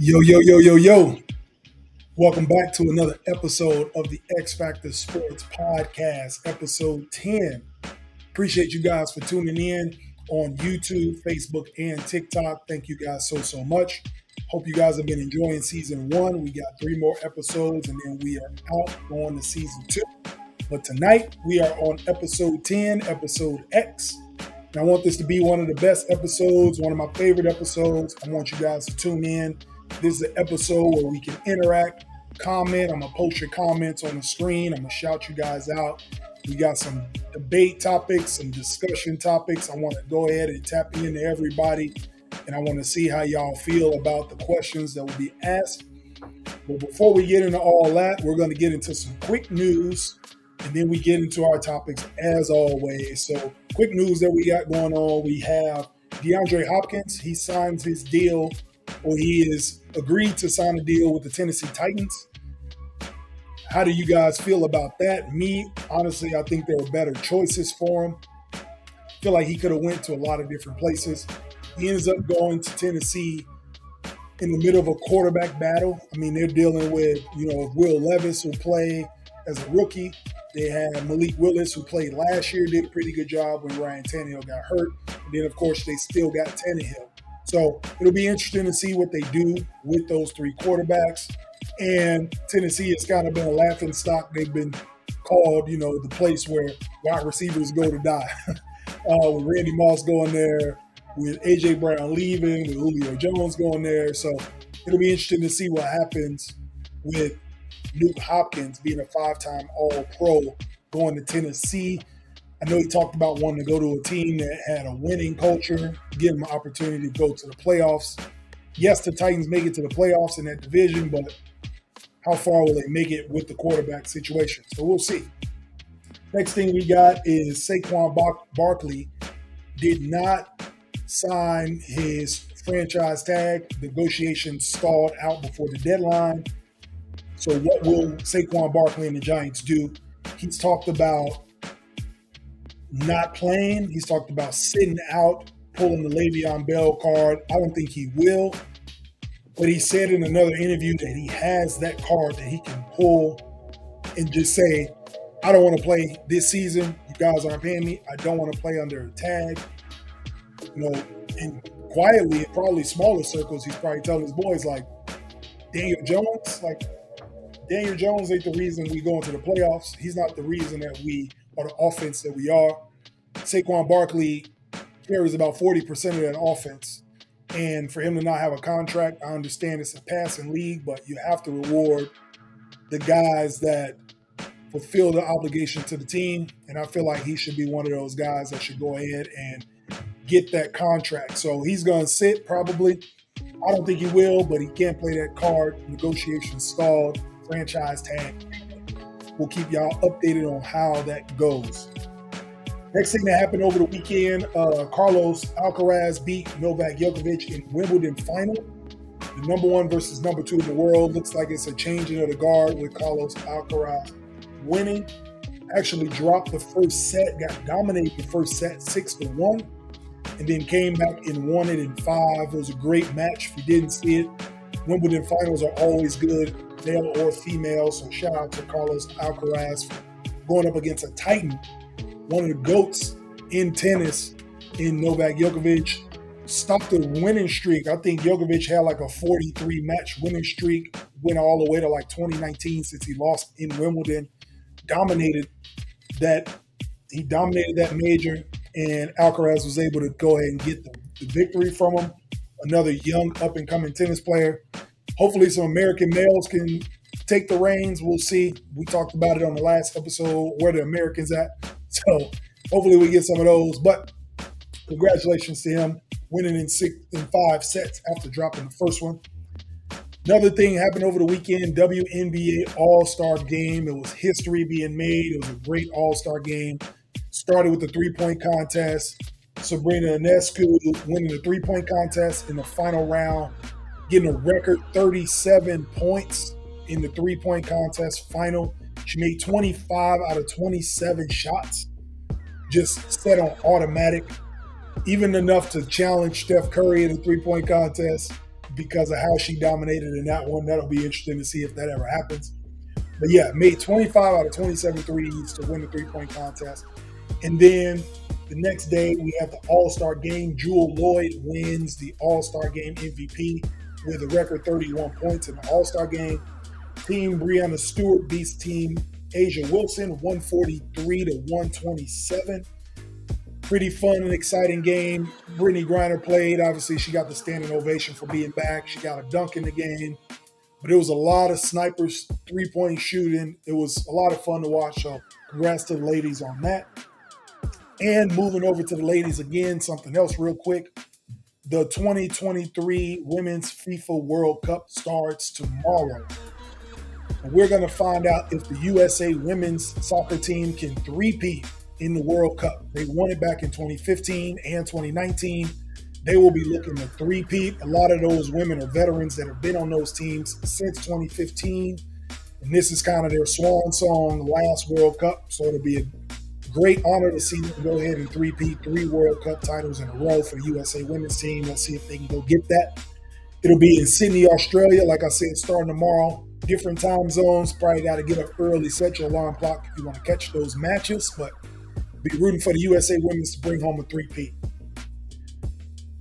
Yo, yo, yo, yo, yo. Welcome back to another episode of the X Factor Sports Podcast, episode 10. Appreciate you guys for tuning in on YouTube, Facebook, and TikTok. Thank you guys so, so much. Hope you guys have been enjoying season one. We got three more episodes and then we are out going to season two. But tonight we are on episode 10, episode X. And I want this to be one of the best episodes, one of my favorite episodes. I want you guys to tune in. This is an episode where we can interact, comment. I'm gonna post your comments on the screen. I'm gonna shout you guys out. We got some debate topics, some discussion topics. I want to go ahead and tap into everybody, and I want to see how y'all feel about the questions that will be asked. But before we get into all that, we're going to get into some quick news, and then we get into our topics as always. So, quick news that we got going on: we have DeAndre Hopkins. He signs his deal, or he is agreed to sign a deal with the Tennessee Titans. How do you guys feel about that? Me, honestly, I think there were better choices for him. I feel like he could have went to a lot of different places. He ends up going to Tennessee in the middle of a quarterback battle. I mean, they're dealing with, you know, Will Levis will play as a rookie. They had Malik Willis who played last year, did a pretty good job when Ryan Tannehill got hurt. And then, of course, they still got Tannehill. So it'll be interesting to see what they do with those three quarterbacks. And Tennessee has kind of been a laughing stock. They've been called, you know, the place where wide receivers go to die. uh, with Randy Moss going there, with AJ Brown leaving, with Julio Jones going there. So it'll be interesting to see what happens with Nuk Hopkins being a five-time All-Pro going to Tennessee. I know he talked about wanting to go to a team that had a winning culture, give him an opportunity to go to the playoffs. Yes, the Titans make it to the playoffs in that division, but how far will they make it with the quarterback situation? So we'll see. Next thing we got is Saquon Bar- Barkley did not sign his franchise tag. Negotiations stalled out before the deadline. So what will Saquon Barkley and the Giants do? He's talked about not playing. He's talked about sitting out, pulling the Le'Veon Bell card. I don't think he will. But he said in another interview that he has that card that he can pull and just say, I don't want to play this season. You guys aren't paying me. I don't want to play under a tag. You know, and quietly, probably smaller circles, he's probably telling his boys, like, Daniel Jones, like, Daniel Jones ain't the reason we go into the playoffs. He's not the reason that we are the offense that we are. Saquon Barkley carries about 40% of that offense. And for him to not have a contract, I understand it's a passing league, but you have to reward the guys that fulfill the obligation to the team. And I feel like he should be one of those guys that should go ahead and get that contract. So he's going to sit probably. I don't think he will, but he can't play that card. Negotiations stalled, franchise tag. We'll keep y'all updated on how that goes. Next thing that happened over the weekend, uh, Carlos Alcaraz beat Novak Djokovic in Wimbledon final. The number one versus number two in the world. Looks like it's a changing of the guard with Carlos Alcaraz winning. Actually dropped the first set, got dominated the first set six to one, and then came back and won it in five. It was a great match. If you didn't see it, Wimbledon finals are always good, male or female. So shout out to Carlos Alcaraz for going up against a Titan one of the goats in tennis in Novak Djokovic. Stopped the winning streak. I think Djokovic had like a 43 match winning streak, went all the way to like 2019 since he lost in Wimbledon. Dominated that. He dominated that major, and Alcaraz was able to go ahead and get the, the victory from him. Another young up and coming tennis player. Hopefully, some American males can take the reins. We'll see. We talked about it on the last episode. Where the Americans at? So hopefully we get some of those. But congratulations to him winning in six in five sets after dropping the first one. Another thing happened over the weekend, WNBA All-Star game. It was history being made. It was a great All-Star game. Started with the three-point contest. Sabrina Ionescu winning the three-point contest in the final round, getting a record 37 points in the three-point contest final. She made 25 out of 27 shots, just set on automatic, even enough to challenge Steph Curry in the three point contest. because of how she dominated in that one. That'll be interesting to see if that ever happens. But yeah, made 25 out of 27 threes to win the three point contest. And then the next day, we have the All Star game. Jewel Lloyd wins the All Star game MVP with a record 31 points in the All Star game. Team Breanna Stewart beats Team A'ja Wilson 143 to 127 pretty fun and exciting game. Brittney Griner played. Obviously, she got the standing ovation for being back. She got a dunk in the game. But it was a lot of snipers, three point shooting. It was a lot of fun to watch. So, congrats to the ladies on that. And moving over to the ladies again, something else real quick. The 2023 Women's FIFA World Cup starts tomorrow. And we're going to find out if the USA women's soccer team can three-peat in the World Cup. They won it back in 2015 and 2019. They will be looking to three-peat. A lot of those women are veterans that have been on those teams since 2015. And this is kind of their swan song last World Cup. So it'll be a great honor to see them go ahead and three-peat three World Cup titles in a row for the USA women's team. Let's see if they can go get that. It'll be in Sydney, Australia. Like I said, starting tomorrow. Different time zones. Probably got to get up early, set your alarm clock if you want to catch those matches. But be rooting for the USA women's to bring home a three-peat.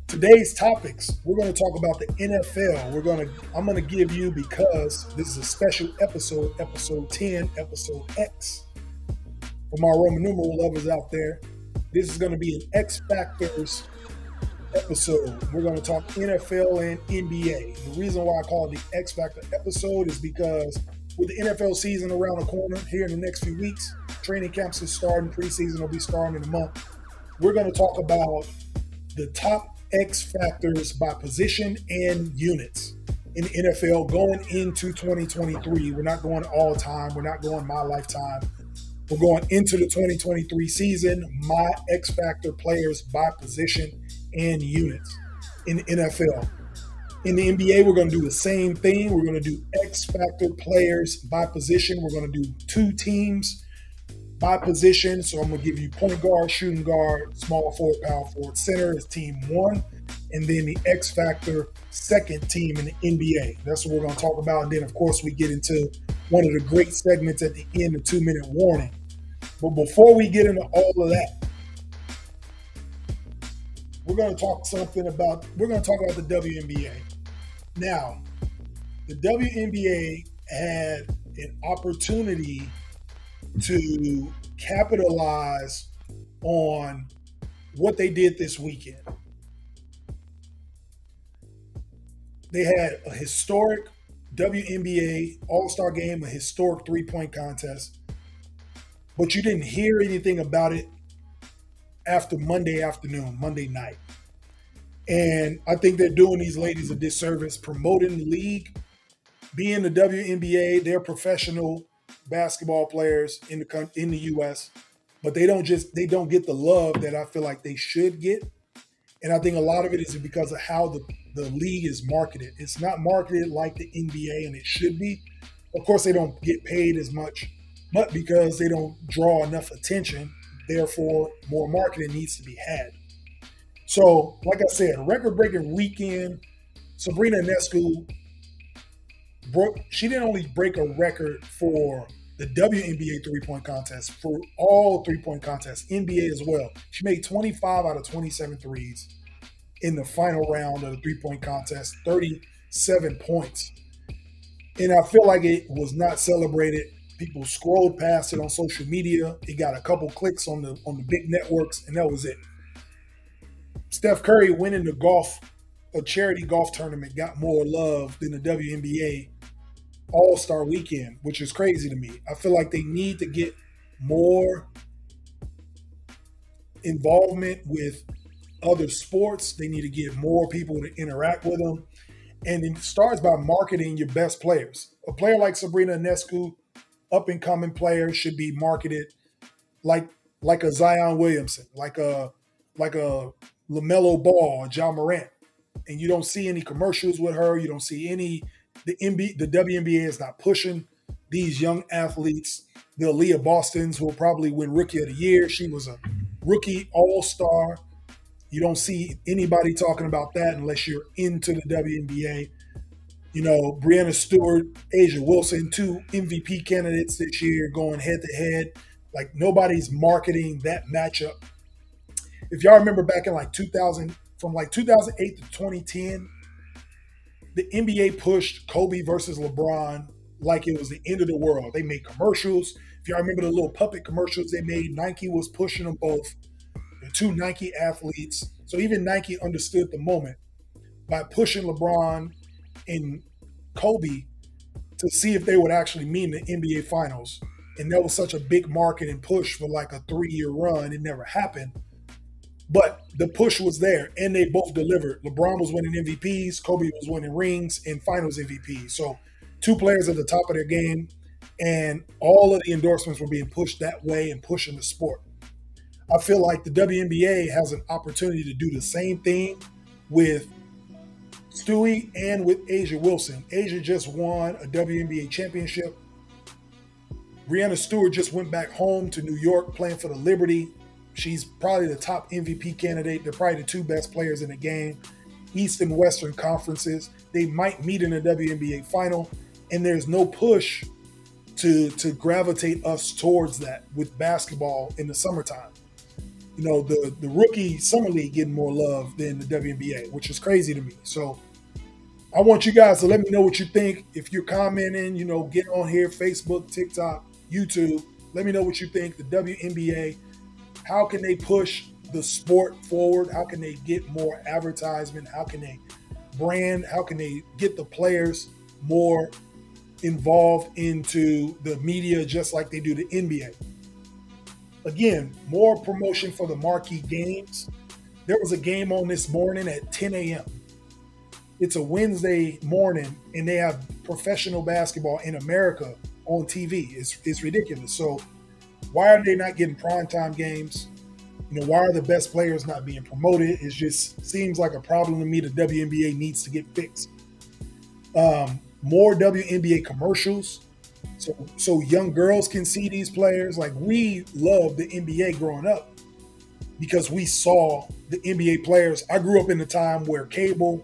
Today's topics, we're going to talk about the NFL. We're going to I'm going to give you because this is a special episode, episode 10, episode X. For my Roman numeral lovers out there, this is going to be an X Factors episode. We're going to talk NFL and NBA. The reason why I call it the X Factor episode is because with the NFL season around the corner here in the next few weeks, training camps is starting, preseason will be starting in a month. We're going to talk about the top X factors by position and units in the NFL going into 2023. We're not going all time, we're not going my lifetime. We're going into the 2023 season, my X factor players by position and units in the NFL. In the NBA, we're going to do the same thing. We're going to do X factor players by position. We're going to do two teams by position. So I'm gonna give you point guard, shooting guard, small forward, power forward, center is team one, and then the X factor second team in the NBA. That's what we're gonna talk about. And then of course we get into one of the great segments at the end, the two minute warning. But before we get into all of that, we're going to talk something about we're going to talk about the WNBA. Now, the WNBA had an opportunity to capitalize on what they did this weekend. They had a historic WNBA All Star game, a historic three point contest, but you didn't hear anything about it after Monday afternoon, Monday night. And I think they're doing these ladies a disservice promoting the league. Being the WNBA, they're professional basketball players in the in the U.S., but they don't just they don't get the love that I feel like they should get. And I think a lot of it is because of how the, the league is marketed. It's not marketed like the NBA, and it should be. Of course, they don't get paid as much, but because they don't draw enough attention, therefore, more marketing needs to be had. So, like I said, record breaking weekend. Sabrina Ionescu broke. She didn't only break a record for the WNBA three point contest, for all three point contests, NBA as well. She made 25 out of 27 threes in the final round of the three point contest, 37 points. And I feel like it was not celebrated. People scrolled past it on social media. It got a couple clicks on the on the big networks, and that was it. Steph Curry winning the golf, a charity golf tournament, got more love than the WNBA all Star weekend, which is crazy to me. I feel like they need to get more involvement with other sports. They need to get more people to interact with them. And it starts by marketing your best players. A player like Sabrina Ionescu, up and coming player, should be marketed like like a Zion Williamson, like a like a LaMelo Ball, Ja Morant. And you don't see any commercials with her. You don't see any the NBA, the WNBA is not pushing these young athletes. The Aliyah Boston's will probably win Rookie of the Year. She was a rookie All Star You don't see anybody talking about that unless you're into the WNBA. You know, Breanna Stewart, A'ja Wilson, two MVP candidates this year going head to head. Like nobody's marketing that matchup. If y'all remember back in like 2000, from like 2008 to 2010, the NBA pushed Kobe versus LeBron like it was the end of the world. They made commercials. If y'all remember the little puppet commercials they made, Nike was pushing them both. The two Nike athletes. So even Nike understood the moment by pushing LeBron and Kobe to see if they would actually meet in the NBA finals. And that was such a big marketing push for like a three year run. It never happened. But the push was there and they both delivered. LeBron was winning MVPs, Kobe was winning rings and finals MVPs. So two players at the top of their game, and all of the endorsements were being pushed that way and pushing the sport. I feel like the WNBA has an opportunity to do the same thing with Stewie and with A'ja Wilson. A'ja just won a WNBA championship. Breanna Stewart just went back home to New York playing for the Liberty. She's probably the top MVP candidate. They're probably the two best players in the game. East and Western conferences. They might meet in the WNBA final and there's no push to to gravitate us towards that with basketball in the summertime. You know, the the rookie summer league getting more love than the WNBA, which is crazy to me. So I want you guys to let me know what you think. If you're commenting, you know, get on here, Facebook, TikTok, YouTube. Let me know what you think. The WNBA, how can they push the sport forward? How can they get more advertisement? How can they brand? How can they get the players more involved into the media just like they do the NBA. Again, more promotion for the marquee games. There was a game on this morning at 10 a.m. It's a Wednesday morning, and they have professional basketball in America on TV. It's, it's ridiculous. So, why are they not getting primetime games? You know, why are the best players not being promoted? It just seems like a problem to me. The WNBA needs to get fixed. Um, more WNBA commercials so so young girls can see these players like we love the NBA growing up because we saw the NBA players I grew up in the time where cable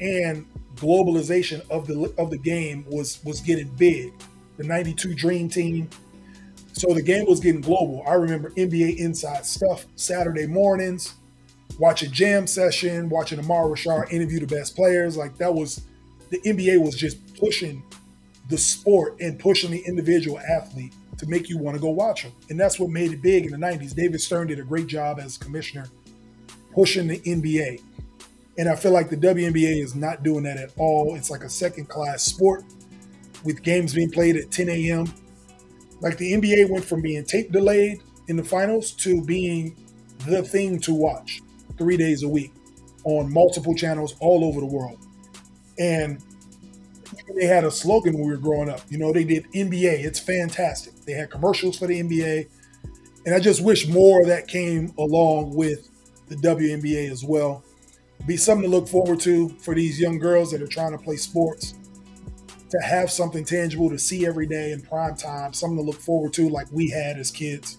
and globalization of the of the game was was getting big the 92 dream team so the game was getting global I remember NBA inside stuff Saturday mornings watching jam session watching Rashad interview the best players like that was the NBA was just pushing the sport and pushing the individual athlete to make you want to go watch them. And that's what made it big in the 90s. David Stern did a great job as commissioner pushing the NBA. And I feel like the WNBA is not doing that at all. It's like a second class sport with games being played at 10 a.m. Like the NBA went from being tape delayed in the finals to being the thing to watch three days a week on multiple channels all over the world. And they had a slogan when we were growing up. You know, they did NBA. It's fantastic. They had commercials for the NBA, and I just wish more of that came along with the WNBA as well. Be something to look forward to for these young girls that are trying to play sports. To have something tangible to see every day in prime time, something to look forward to like we had as kids.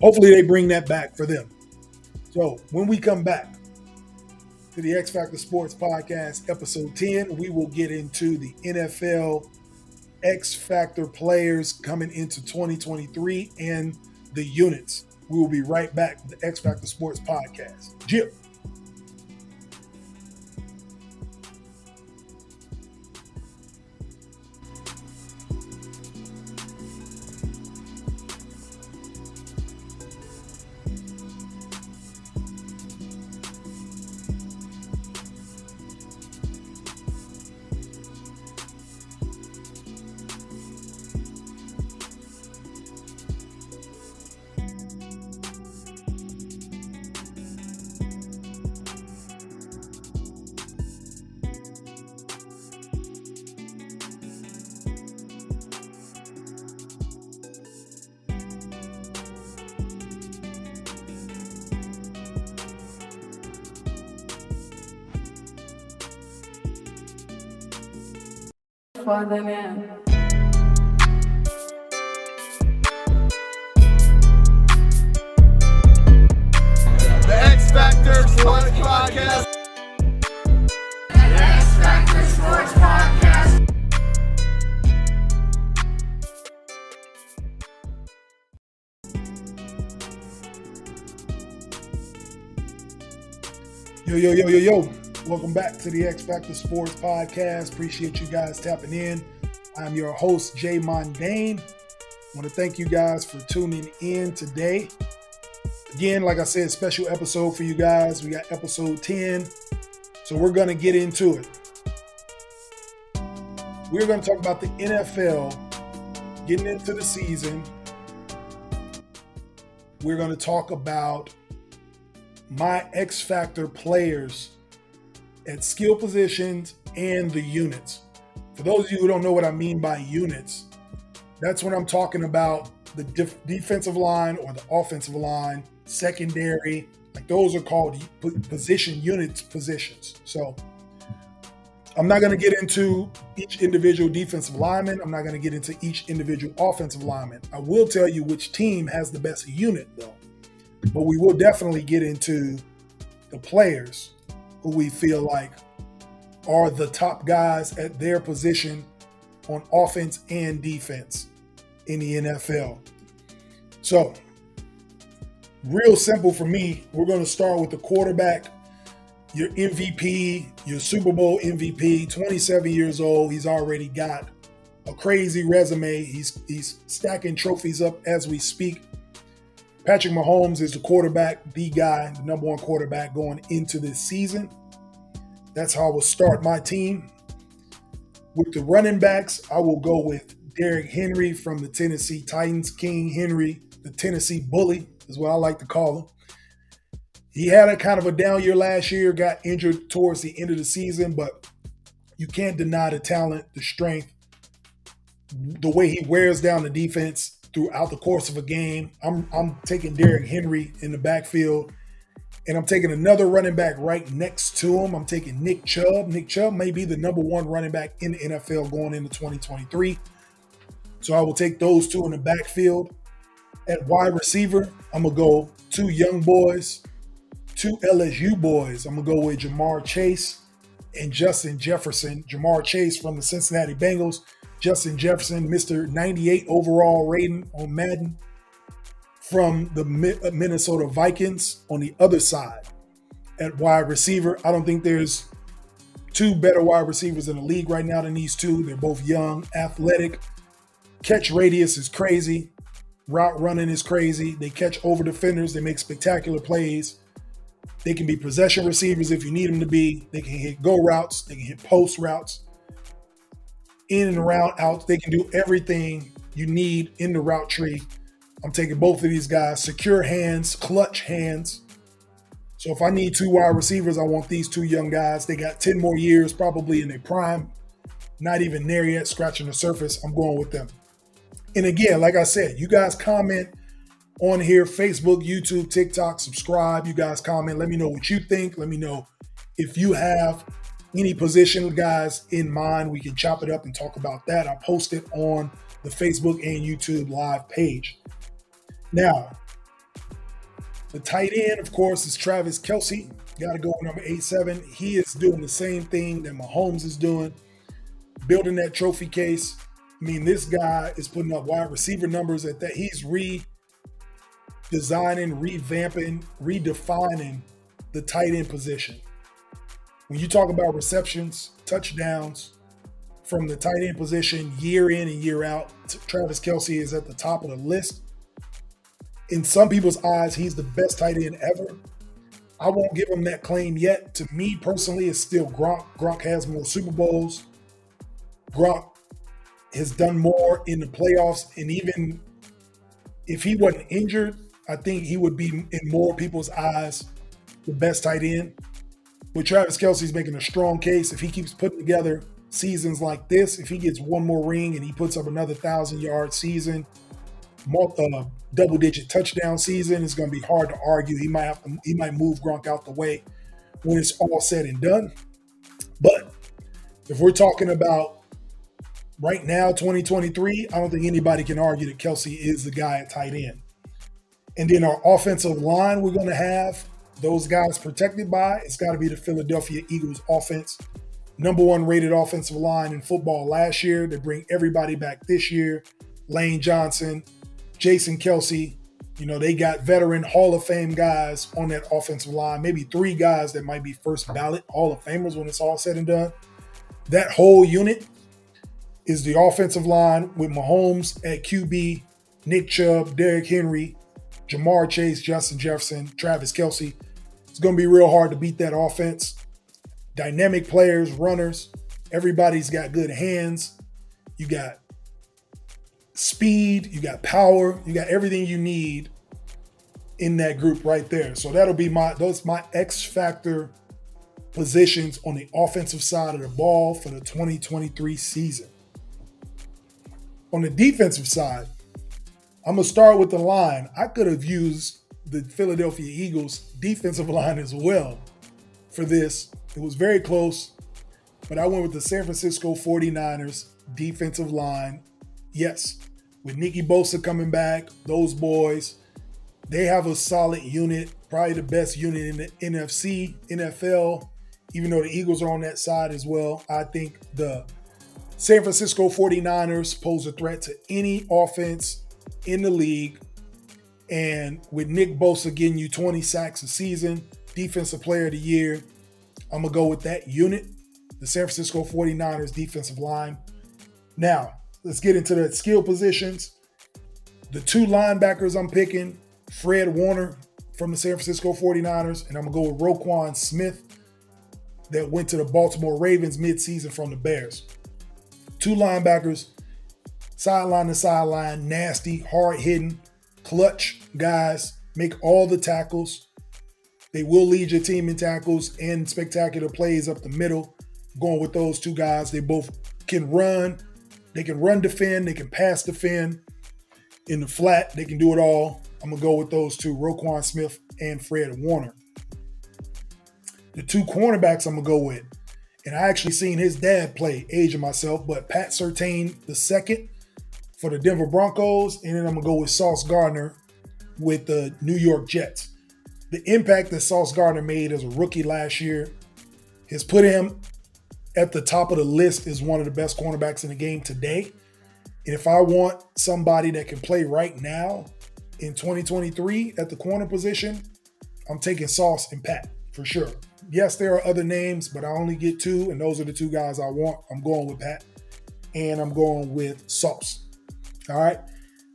Hopefully, they bring that back for them. So, when we come back, to the X Factor Sports Podcast, episode 10. We will get into the NFL X Factor players coming into 2023 and the units. We will be right back with the X Factor Sports Podcast. Jim. Father man. The X Factor Sports Podcast. X Factor Sports Podcast. Yo, yo, yo, yo, yo. Welcome back to the X Factor Sports Podcast. Appreciate you guys tapping in. I'm your host, Jay Mondane. I want to thank you guys for tuning in today. Again, like I said, special episode for you guys. We got episode 10. So we're going to get into it. We're going to talk about the NFL getting into the season. We're going to talk about my X Factor players at skill positions and the units. For those of you who don't know what I mean by units, that's when I'm talking about the def- defensive line or the offensive line, secondary. Like those are called position units positions. So I'm not going to get into each individual defensive lineman. I'm not going to get into each individual offensive lineman. I will tell you which team has the best unit, though but we will definitely get into the players who we feel like are the top guys at their position on offense and defense in the NFL. So, real simple for me, we're going to start with the quarterback, your MVP, your Super Bowl MVP, 27 years old. He's already got a crazy resume. He's he's stacking trophies up as we speak. Patrick Mahomes is the quarterback, the guy, the number one quarterback going into this season. That's how I will start my team. With the running backs, I will go with Derrick Henry from the Tennessee Titans, King Henry, the Tennessee Bully, is what I like to call him. He had a kind of a down year last year, got injured towards the end of the season, but you can't deny the talent, the strength, the way he wears down the defense throughout the course of a game. I'm I'm taking Derrick Henry in the backfield, and I'm taking another running back right next to him. I'm taking Nick Chubb. Nick Chubb may be the number one running back in the NFL going into 2023. So I will take those two in the backfield. At wide receiver, I'm gonna go two young boys, two LSU boys. I'm gonna go with Ja'Marr Chase and Justin Jefferson. Ja'Marr Chase from the Cincinnati Bengals. Justin Jefferson, Mr. 98 overall rating on Madden from the uh, Minnesota Vikings on the other side at wide receiver. I don't think there's two better wide receivers in the league right now than these two. They're both young, athletic. Catch radius is crazy. Route running is crazy. They catch over defenders. They make spectacular plays. They can be possession receivers if you need them to be. They can hit go routes. They can hit post routes in and around out. They can do everything you need in the route tree. I'm taking both of these guys, secure hands, clutch hands. So if I need two wide receivers, I want these two young guys. They got 10 more years probably in their prime. Not even there yet, scratching the surface. I'm going with them. And again, like I said, you guys comment on here Facebook, YouTube, TikTok, subscribe. You guys comment. Let me know what you think. Let me know if you have any position guys in mind, we can chop it up and talk about that. I'll post it on the Facebook and YouTube live page. Now, the tight end, of course, is Travis Kelce. Got to go number 87. He is doing the same thing that Mahomes is doing, building that trophy case. I mean, this guy is putting up wide receiver numbers at that. He's redesigning, revamping, redefining the tight end position when you talk about receptions, touchdowns from the tight end position year in and year out, Travis Kelce is at the top of the list. In some people's eyes, he's the best tight end ever. I won't give him that claim yet. To me personally, it's still Gronk. Gronk has more Super Bowls. Gronk has done more in the playoffs. And even if he wasn't injured, I think he would be in more people's eyes the best tight end with Travis Kelce's making a strong case. If he keeps putting together seasons like this, if he gets one more ring and he puts up another thousand yard season, uh, double digit touchdown season, it's going to be hard to argue. He might have to, he might move Gronk out the way when it's all said and done. But if we're talking about right now, 2023, I don't think anybody can argue that Kelce is the guy at tight end. And then our offensive line, we're going to have those guys protected by, it's got to be the Philadelphia Eagles offense. Number one rated offensive line in football last year. They bring everybody back this year. Lane Johnson, Jason Kelce. You know, they got veteran Hall of Fame guys on that offensive line, maybe three guys that might be first ballot Hall of Famers when it's all said and done. That whole unit is the offensive line with Mahomes at QB, Nick Chubb, Derrick Henry, Ja'Marr Chase, Justin Jefferson, Travis Kelce. It's going to be real hard to beat that offense. Dynamic players, runners. Everybody's got good hands. You got speed, you got power, you got everything you need in that group right there. So that'll be my those my X factor positions on the offensive side of the ball for the 2023 season. On the defensive side, I'm gonna start with the line. I could have used the Philadelphia Eagles defensive line as well for this. It was very close, but I went with the San Francisco 49ers defensive line. Yes, with Nicky Bosa coming back, those boys, they have a solid unit, probably the best unit in the NFC, NFL, even though the Eagles are on that side as well. I think the San Francisco 49ers pose a threat to any offense in the league. And with Nick Bosa getting you 20 sacks a season, defensive player of the year, I'm going to go with that unit, the San Francisco 49ers defensive line. Now, let's get into the skill positions. The two linebackers I'm picking, Fred Warner from the San Francisco 49ers, and I'm going to go with Roquan Smith that went to the Baltimore Ravens midseason from the Bears. Two linebackers, sideline to sideline, nasty, hard hitting, clutch guys, make all the tackles. They will lead your team in tackles and spectacular plays up the middle. Going with those two guys, they both can run, they can run defend, they can pass defend. In the flat, they can do it all. I'm gonna go with those two, Roquan Smith and Fred Warner. The two cornerbacks I'm gonna go with, and I actually seen his dad play, age of myself, but Pat Surtain the second for the Denver Broncos, and then I'm gonna go with Sauce Gardner with the New York Jets. The impact that Sauce Gardner made as a rookie last year has put him at the top of the list as one of the best cornerbacks in the game today. And if I want somebody that can play right now in 2023 at the corner position, I'm taking Sauce and Pat for sure. Yes, there are other names, but I only get two, and those are the two guys I want. I'm going with Pat, and I'm going with Sauce. All right.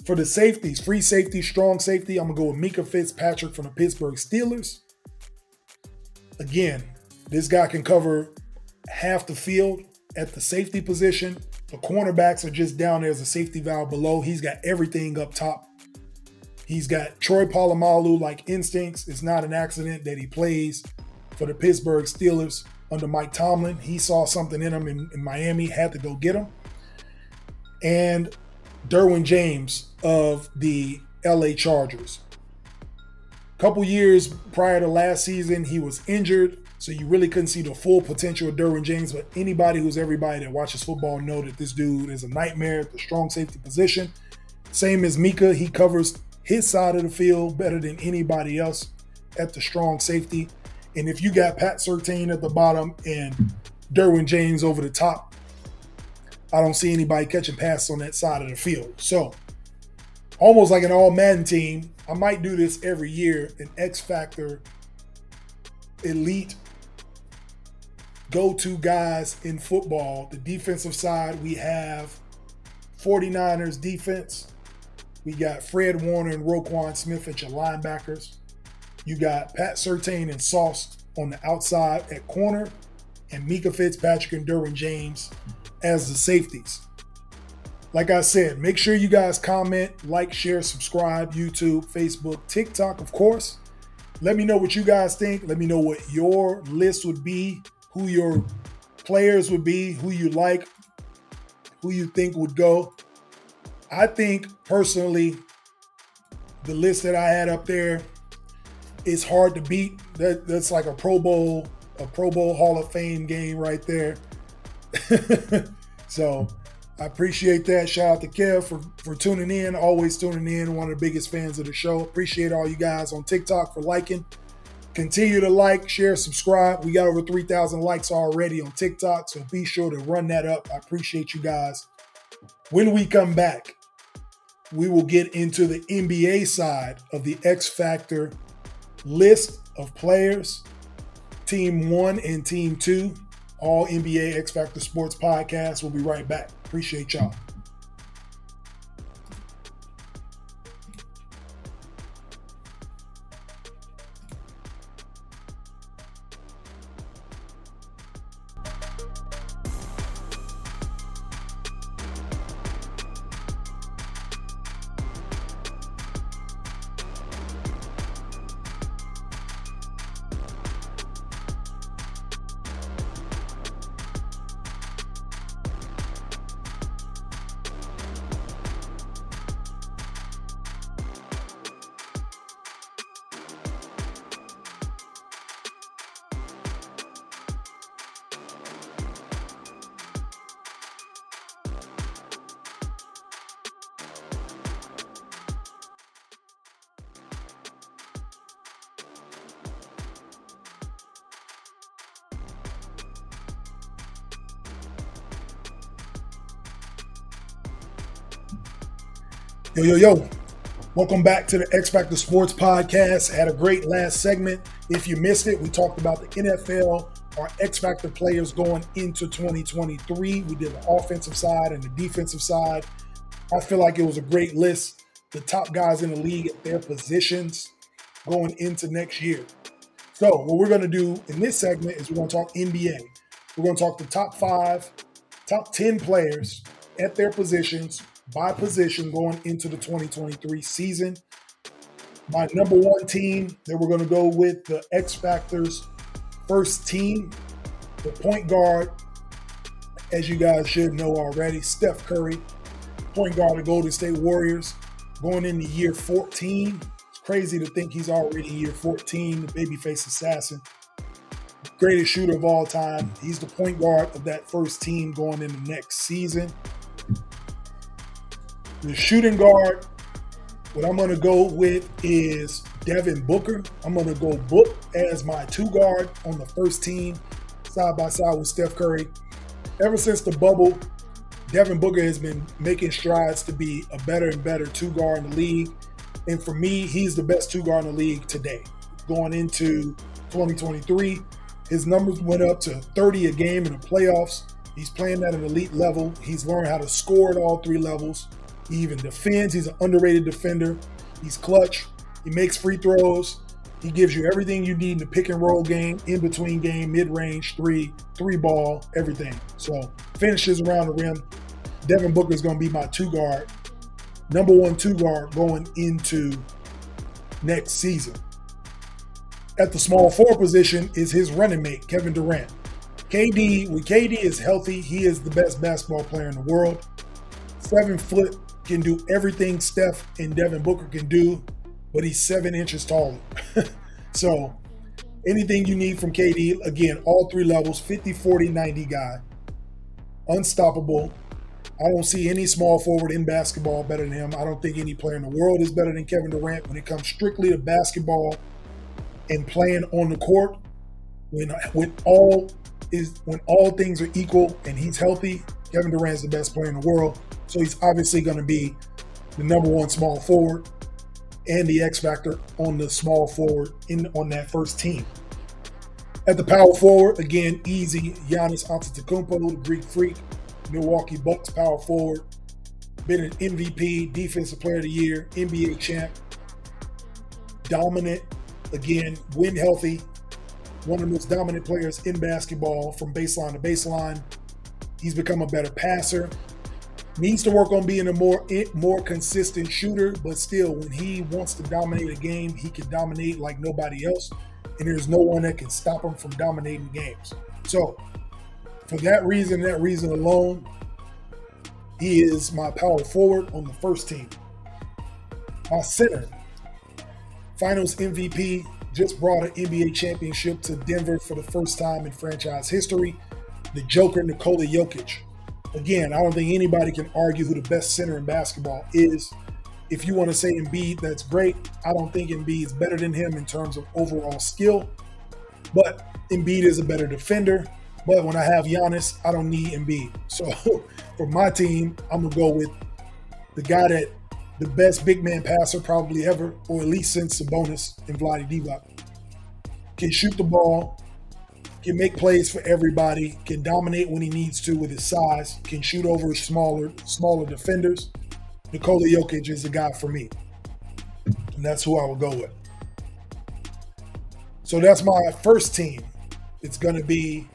For the safeties, free safety, strong safety, I'm gonna go with Minkah Fitzpatrick from the Pittsburgh Steelers. Again, this guy can cover half the field at the safety position. The cornerbacks are just down there as a safety valve below. He's got everything up top. He's got Troy Polamalu like instincts. It's not an accident that he plays for the Pittsburgh Steelers under Mike Tomlin. He saw something in him in, in Miami, had to go get him. And Derwin James of the LA Chargers. A couple years prior to last season, he was injured, so you really couldn't see the full potential of Derwin James. But anybody who's everybody that watches football know that this dude is a nightmare at the strong safety position. Same as Minkah, he covers his side of the field better than anybody else at the strong safety. And if you got Pat Surtain at the bottom and Derwin James over the top, I don't see anybody catching passes on that side of the field. So, almost like an all Madden team, I might do this every year an X Factor elite go to guys in football. The defensive side, we have 49ers defense. We got Fred Warner and Roquan Smith at your linebackers. You got Pat Surtain and Sauce on the outside at corner, and Minkah Fitzpatrick and Derwin James as the safeties. Like I said, make sure you guys comment, like, share, subscribe, YouTube, Facebook, TikTok, of course. Let me know what you guys think. Let me know what your list would be, who your players would be, who you like, who you think would go. I think personally, the list that I had up there is hard to beat. That that's like a Pro Bowl, a Pro Bowl Hall of Fame game right there. so I appreciate that. Shout out to Kev for, for tuning in, always tuning in. One of the biggest fans of the show. Appreciate all you guys on TikTok for liking. Continue to like, share, subscribe. We got over 3,000 likes already on TikTok, so be sure to run that up. I appreciate you guys. When we come back, we will get into the NBA side of the X Factor list of players, Team One and Team Two, all NBA X Factor Sports podcast. We'll be right back. Appreciate y'all. Yo, yo, yo. Welcome back to the X Factor Sports Podcast. had a great last segment. If you missed it, we talked about the NFL, our X Factor players going into 2023. We did the offensive side and the defensive side. I feel like it was a great list. The top guys in the league at their positions going into next year. So, what we're going to do in this segment is we're going to talk NBA. We're going to talk the top five, top 10 players at their positions by position going into the 2023 season. My number one team that we're going to go with the X Factors first team, the point guard, as you guys should know already, Steph Curry, point guard of Golden State Warriors, going into year 14. It's crazy to think he's already year 14, the babyface assassin. Greatest shooter of all time. He's the point guard of that first team going into next season. The shooting guard, what I'm going to go with is Devin Booker. I'm going to go Book as my two guard on the first team, side by side with Steph Curry. Ever since the bubble, Devin Booker has been making strides to be a better and better two guard in the league. And for me, he's the best two guard in the league today. Going into 2023, his numbers went up to 30 a game in the playoffs. He's playing at an elite level. He's learned how to score at all three levels. He even defends. He's an underrated defender. He's clutch. He makes free throws. He gives you everything you need in the pick and roll game, in between game, mid range, three, three ball, everything. So finishes around the rim. Devin Booker is going to be my two guard, number one two guard going into next season. At the small four position is his running mate, Kevin Durant. KD, when KD is healthy, he is the best basketball player in the world. Seven foot can do everything Steph and Devin Booker can do, but he's seven inches taller. so anything you need from KD, again, all three levels 50, 40, 90 guy. Unstoppable. I don't see any small forward in basketball better than him. I don't think any player in the world is better than Kevin Durant when it comes strictly to basketball and playing on the court. When when all is when all things are equal and he's healthy, Kevin Durant is the best player in the world. So he's obviously going to be the number one small forward and the X factor on the small forward in on that first team. At the power forward, again, easy. Giannis Antetokounmpo, the Greek freak, Milwaukee Bucks power forward, been an MVP, Defensive Player of the Year, NBA champ, dominant. Again, win healthy, one of the most dominant players in basketball from baseline to baseline. He's become a better passer needs to work on being a more more consistent shooter, but still, when he wants to dominate a game, he can dominate like nobody else, and there's no one that can stop him from dominating games. So, for that reason, that reason alone, he is my power forward on the first team. My center, Finals MVP, just brought an NBA championship to Denver for the first time in franchise history. The Joker, Nikola Jokic again, I don't think anybody can argue who the best center in basketball is. If you want to say Embiid, that's great. I don't think Embiid is better than him in terms of overall skill, but Embiid is a better defender. But when I have Giannis, I don't need Embiid. So for my team, I'm gonna go with the guy that the best big man passer probably ever, or at least since Sabonis and Vlade Divac. Can shoot the ball, can make plays for everybody, can dominate when he needs to with his size, can shoot over smaller smaller defenders. Nikola Jokic is the guy for me. And that's who I will go with. So that's my first team. It's going to be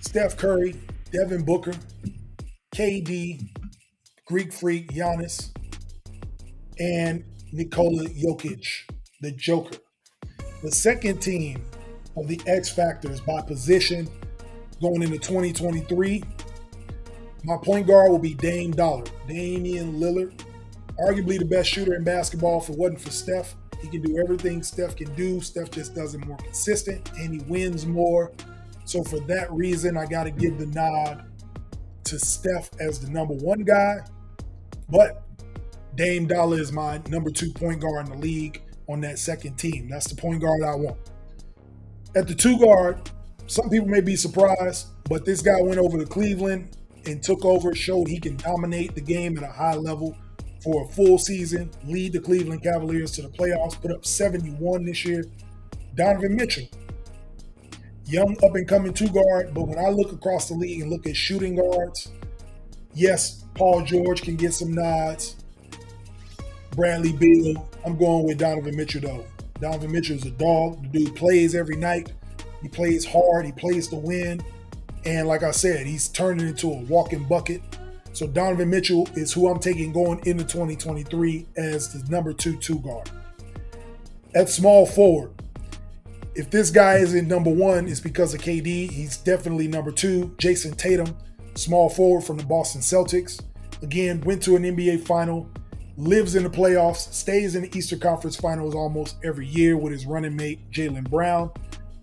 Steph Curry, Devin Booker, KD, Greek Freak, Giannis, and Nikola Jokic, the Joker. The second team of the X Factors by position going into 2023. My point guard will be Dame Dollar, Damian Lillard, arguably the best shooter in basketball. If it wasn't for Steph, he can do everything Steph can do. Steph just does it more consistent and he wins more. So for that reason, I got to give the nod to Steph as the number one guy. But Dame Dollar is my number two point guard in the league on that second team. That's the point guard I want. At the two guard, some people may be surprised, but this guy went over to Cleveland and took over, showed he can dominate the game at a high level for a full season, lead the Cleveland Cavaliers to the playoffs, put up 71 this year. Donovan Mitchell, young up and coming two guard, but when I look across the league and look at shooting guards, yes, Paul George can get some nods. Bradley Beal, I'm going with Donovan Mitchell though. Donovan Mitchell is a dog. The dude plays every night. He plays hard. He plays to win. And like I said, he's turning into a walking bucket. So Donovan Mitchell is who I'm taking going into 2023 as the number two two guard. At small forward, if this guy is in number one, it's because of KD. He's definitely number two. Jayson Tatum, small forward from the Boston Celtics. Again, went to an NBA final, lives in the playoffs, stays in the Eastern Conference Finals almost every year with his running mate, Jaylen Brown.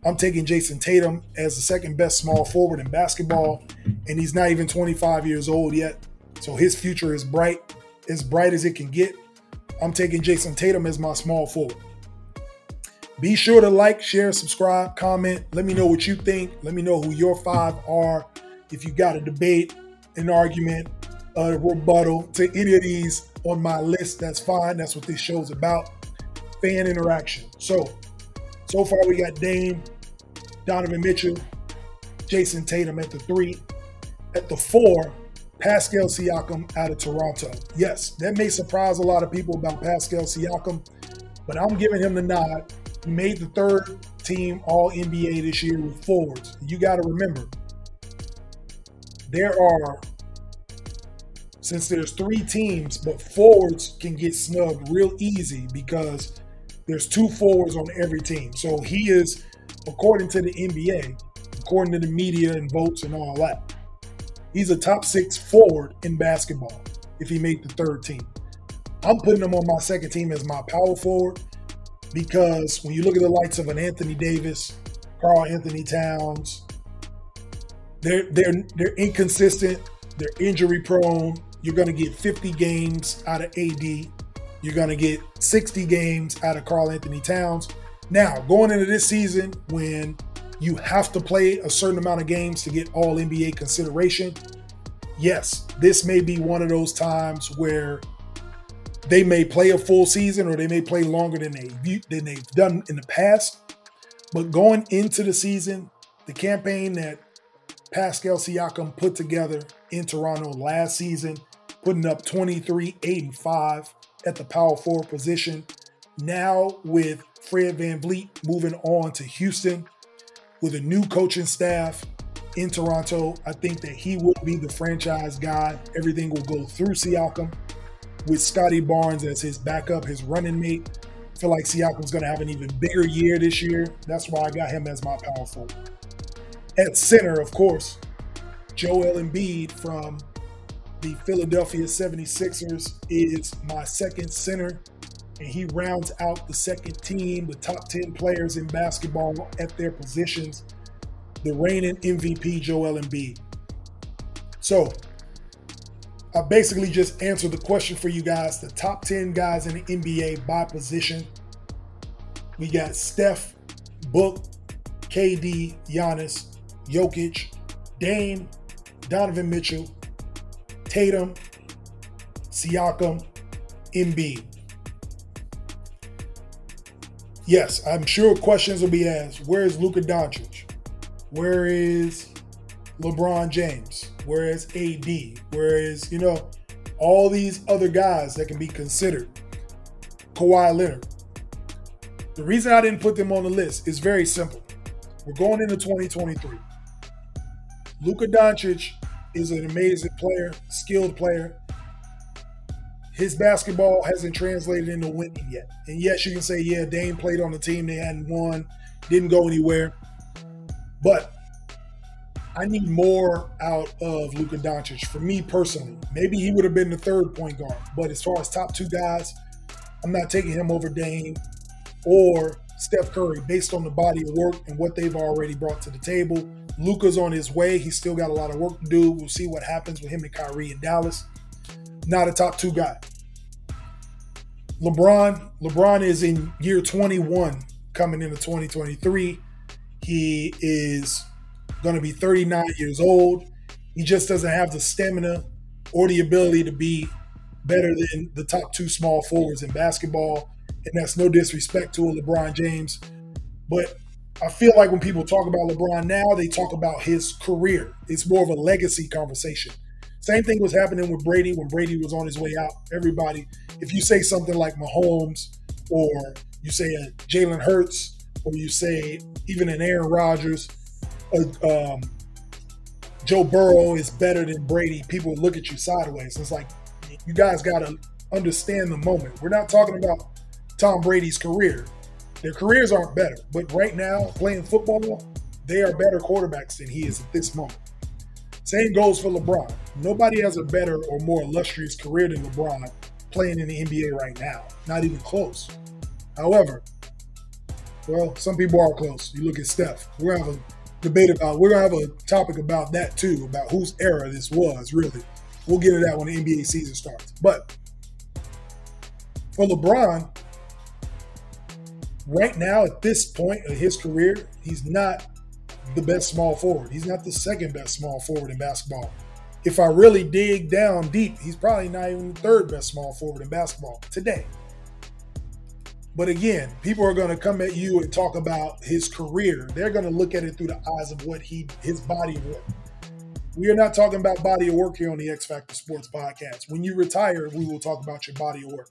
I'm taking Jayson Tatum as the second best small forward in basketball, and he's not even 25 years old yet. So his future is bright, as bright as it can get. I'm taking Jayson Tatum as my small forward. Be sure to like, share, subscribe, comment. Let me know what you think. Let me know who your five are. If you got a debate, an argument, a rebuttal to any of these on my list, that's fine. That's what this show's about. Fan interaction. So, so far we got Dame, Donovan Mitchell, Jayson Tatum at the three. At the four, Pascal Siakam out of Toronto. Yes, that may surprise a lot of people about Pascal Siakam, but I'm giving him the nod. He made the third team All NBA this year with forwards. You got to remember, there are since there's three teams, but forwards can get snubbed real easy because there's two forwards on every team. So he is, according to the NBA, according to the media and votes and all that, he's a top six forward in basketball if he made the third team. I'm putting him on my second team as my power forward because when you look at the likes of an Anthony Davis, Karl-Anthony Towns, they're they're they're inconsistent, they're injury prone, you're going to get 50 games out of AD. You're going to get 60 games out of Karl-Anthony Towns. Now, going into this season, when you have to play a certain amount of games to get all NBA consideration, yes, this may be one of those times where they may play a full season or they may play longer than they than they've done in the past. But going into the season, the campaign that Pascal Siakam put together in Toronto last season putting up 23, 8, and 5 at the power forward position. Now, with Fred Van VanVleet moving on to Houston with a new coaching staff in Toronto, I think that he will be the franchise guy. Everything will go through Siakam with Scottie Barnes as his backup, his running mate. I feel like Siakam's going to have an even bigger year this year. That's why I got him as my power forward. At center, of course, Joel Embiid from the Philadelphia 76ers is my second center, and he rounds out the second team, the top 10 players in basketball at their positions, the reigning MVP, Joel Embiid. So, I basically just answered the question for you guys the top 10 guys in the NBA by position. We got Steph, Book, KD, Giannis, Jokic, Dame, Donovan Mitchell, Tatum, Siakam, Embiid. Yes, I'm sure questions will be asked. Where is Luka Doncic? Where is LeBron James? Where is AD? Where is, you know, all these other guys that can be considered? Kawhi Leonard. The reason I didn't put them on the list is very simple. We're going into 2023. Luka Doncic is an amazing player, skilled player. His basketball hasn't translated into winning yet. And yes, you can say, yeah, Dame played on the team, they hadn't won, didn't go anywhere. But I need more out of Luka Doncic for me personally. Maybe he would have been the third point guard, but as far as top two guys, I'm not taking him over Dame or Steph Curry based on the body of work and what they've already brought to the table. Luka's on his way. He's still got a lot of work to do. We'll see what happens with him and Kyrie in Dallas. Not a top two guy. LeBron, LeBron is in year 21 coming into 2023. He is going to be 39 years old. He just doesn't have the stamina or the ability to be better than the top two small forwards in basketball and that's no disrespect to a LeBron James. But I feel like when people talk about LeBron now, they talk about his career. It's more of a legacy conversation. Same thing was happening with Brady when Brady was on his way out. Everybody, if you say something like Mahomes or you say a Jalen Hurts or you say even an Aaron Rodgers, uh, um, Joe Burrow is better than Brady, people look at you sideways. It's like you guys got to understand the moment. We're not talking about Tom Brady's career. Their careers aren't better, but right now, playing football, they are better quarterbacks than he is at this moment. Same goes for LeBron. Nobody has a better or more illustrious career than LeBron playing in the NBA right now. Not even close. However, well, some people are close. You look at Steph. We're gonna have a debate about. We're gonna have a topic about that too, about whose era this was. Really, we'll get to that when the NBA season starts. But for LeBron, right now at this point of his career, he's not the best small forward. He's not the second best small forward in basketball. If I really dig down deep, he's probably not even the third best small forward in basketball today. But again, people are going to come at you and talk about his career. They're going to look at it through the eyes of what he his body of work. We are not talking about body of work here on the X Factor Sports Podcast. When you retire, we will talk about your body of work.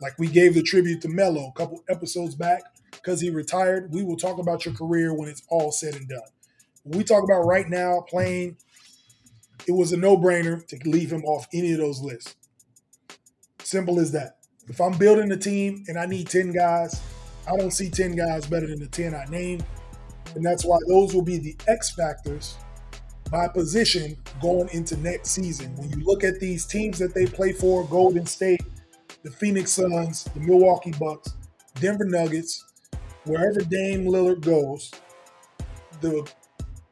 Like we gave the tribute to Melo a couple episodes back because he retired. We will talk about your career when it's all said and done. When we talk about right now playing, it was a no brainer to leave him off any of those lists. Simple as that. If I'm building a team and I need 10 guys, I don't see 10 guys better than the 10 I named. And that's why those will be the X factors by position going into next season. When you look at these teams that they play for Golden State, the Phoenix Suns, the Milwaukee Bucks, Denver Nuggets, wherever Dame Lillard goes, the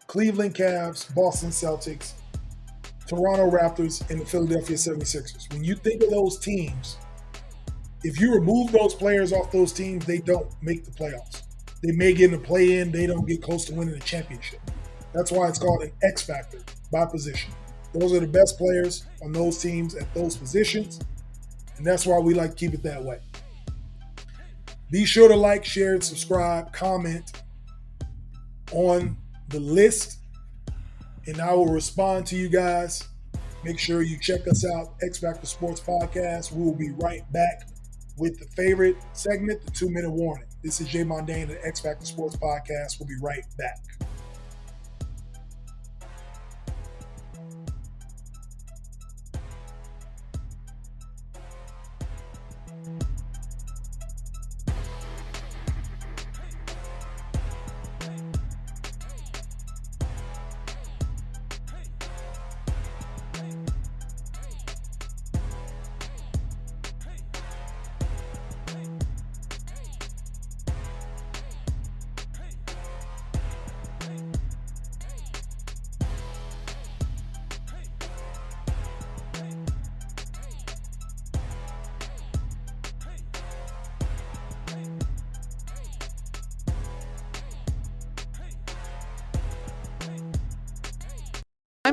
Cleveland Cavs, Boston Celtics, Toronto Raptors, and the Philadelphia 76ers. When you think of those teams, if you remove those players off those teams, they don't make the playoffs. They may get in the play in, they don't get close to winning a championship. That's why it's called an X factor by position. Those are the best players on those teams at those positions. And that's why we like to keep it that way. Be sure to like, share, and subscribe, comment on the list, and I will respond to you guys. Make sure you check us out, X Factor Sports Podcast. We will be right back with the favorite segment, the two minute warning. This is Jay Mondane, the X Factor Sports Podcast. We'll be right back.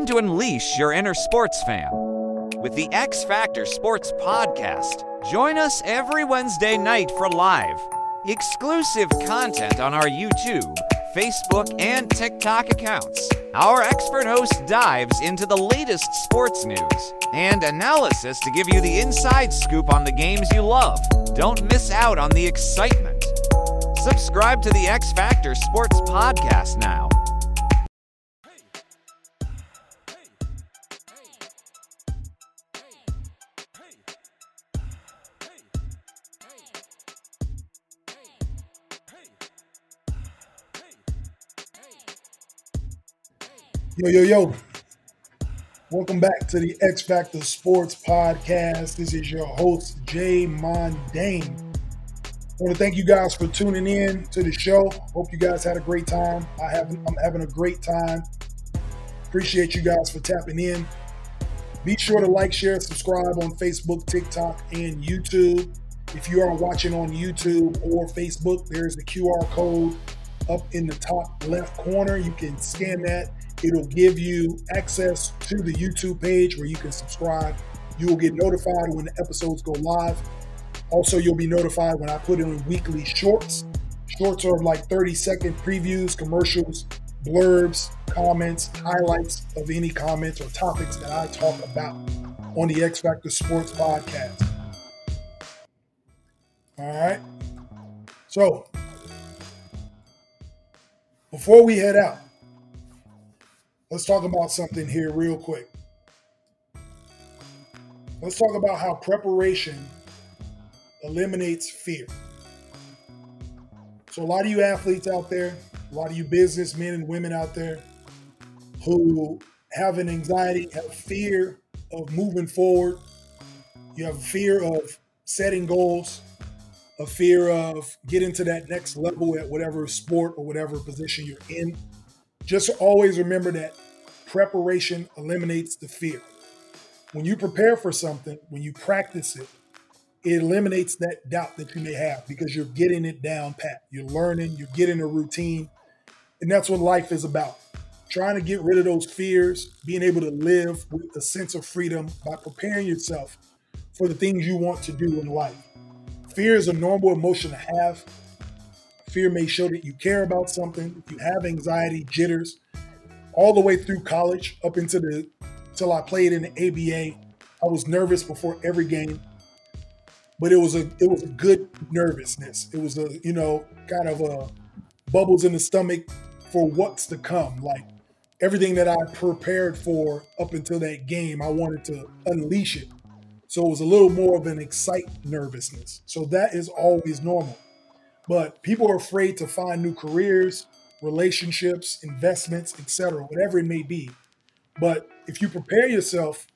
Time to unleash your inner sports fan. With the X Factor Sports Podcast, join us every Wednesday night for live, exclusive content on our YouTube, Facebook, and TikTok accounts. Our expert host dives into the latest sports news and analysis to give you the inside scoop on the games you love. Don't miss out on the excitement. Subscribe to the X Factor Sports Podcast now. Yo, yo, yo. Welcome back to the X Factor Sports Podcast. This is your host, Jay Mondane. I want to thank you guys for tuning in to the show. Hope you guys had a great time. I have I'm having a great time. Appreciate you guys for tapping in. Be sure to like, share, subscribe on Facebook, TikTok, and YouTube. If you are watching on YouTube or Facebook, there's the QR code up in the top left corner. You can scan that It'll give you access to the YouTube page where you can subscribe. You will get notified when the episodes go live. Also, you'll be notified when I put in weekly shorts. Shorts are like 30 second previews, commercials, blurbs, comments, highlights of any comments or topics that I talk about on the X Factor Sports Podcast. All right. So, before we head out, let's talk about something here real quick. Let's talk about how preparation eliminates fear. So, a lot of you athletes out there, a lot of you businessmen and women out there who have an anxiety, have fear of moving forward, you have fear of setting goals, a fear of getting to that next level at whatever sport or whatever position you're in. Just always remember that preparation eliminates the fear. When you prepare for something, when you practice it, it eliminates that doubt that you may have because you're getting it down pat. You're learning, you're getting a routine. And that's what life is about. Trying to get rid of those fears, being able to live with a sense of freedom by preparing yourself for the things you want to do in life. Fear is a normal emotion to have. Fear may show that you care about something. If you have anxiety, jitters, all the way through college up into the till I played in the ABA. I was nervous before every game, but it was a it was a good nervousness. It was a you know kind of a bubbles in the stomach for what's to come. Like everything that I prepared for up until that game, I wanted to unleash it. So it was a little more of an excite nervousness. So that is always normal. But people are afraid to find new careers relationships, investments, etc., whatever it may be. But if you prepare yourself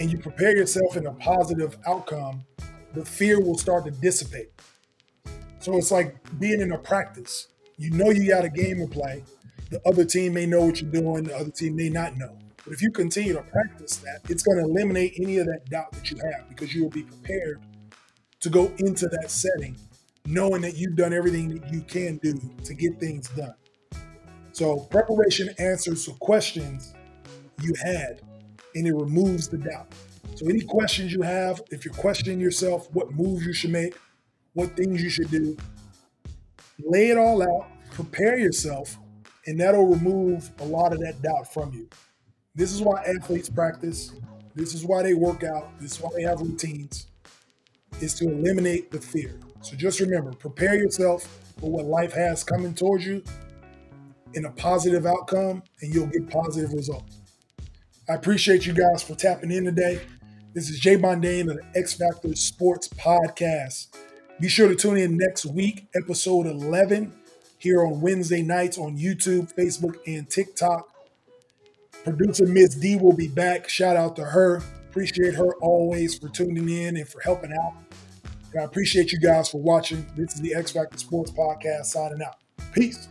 and you prepare yourself in a positive outcome, the fear will start to dissipate. So it's like being in a practice. You know you got a game to play. The other team may know what you're doing, the other team may not know. But if you continue to practice that, it's going to eliminate any of that doubt that you have because you will be prepared to go into that setting knowing that you've done everything that you can do to get things done. So preparation answers the questions you had and it removes the doubt. So any questions you have, if you're questioning yourself, what moves you should make, what things you should do, lay it all out, prepare yourself, and that'll remove a lot of that doubt from you. This is why athletes practice. This is why they work out. This is why they have routines. Is to eliminate the fear. So just remember, prepare yourself for what life has coming towards you in a positive outcome, and you'll get positive results. I appreciate you guys for tapping in today. This is Jay Mondane of the X Factor Sports Podcast. Be sure to tune in next week, episode 11, here on Wednesday nights on YouTube, Facebook, and TikTok. Producer Miss D will be back. Shout out to her. Appreciate her always for tuning in and for helping out. And I appreciate you guys for watching. This is the X Factor Sports Podcast signing out. Peace.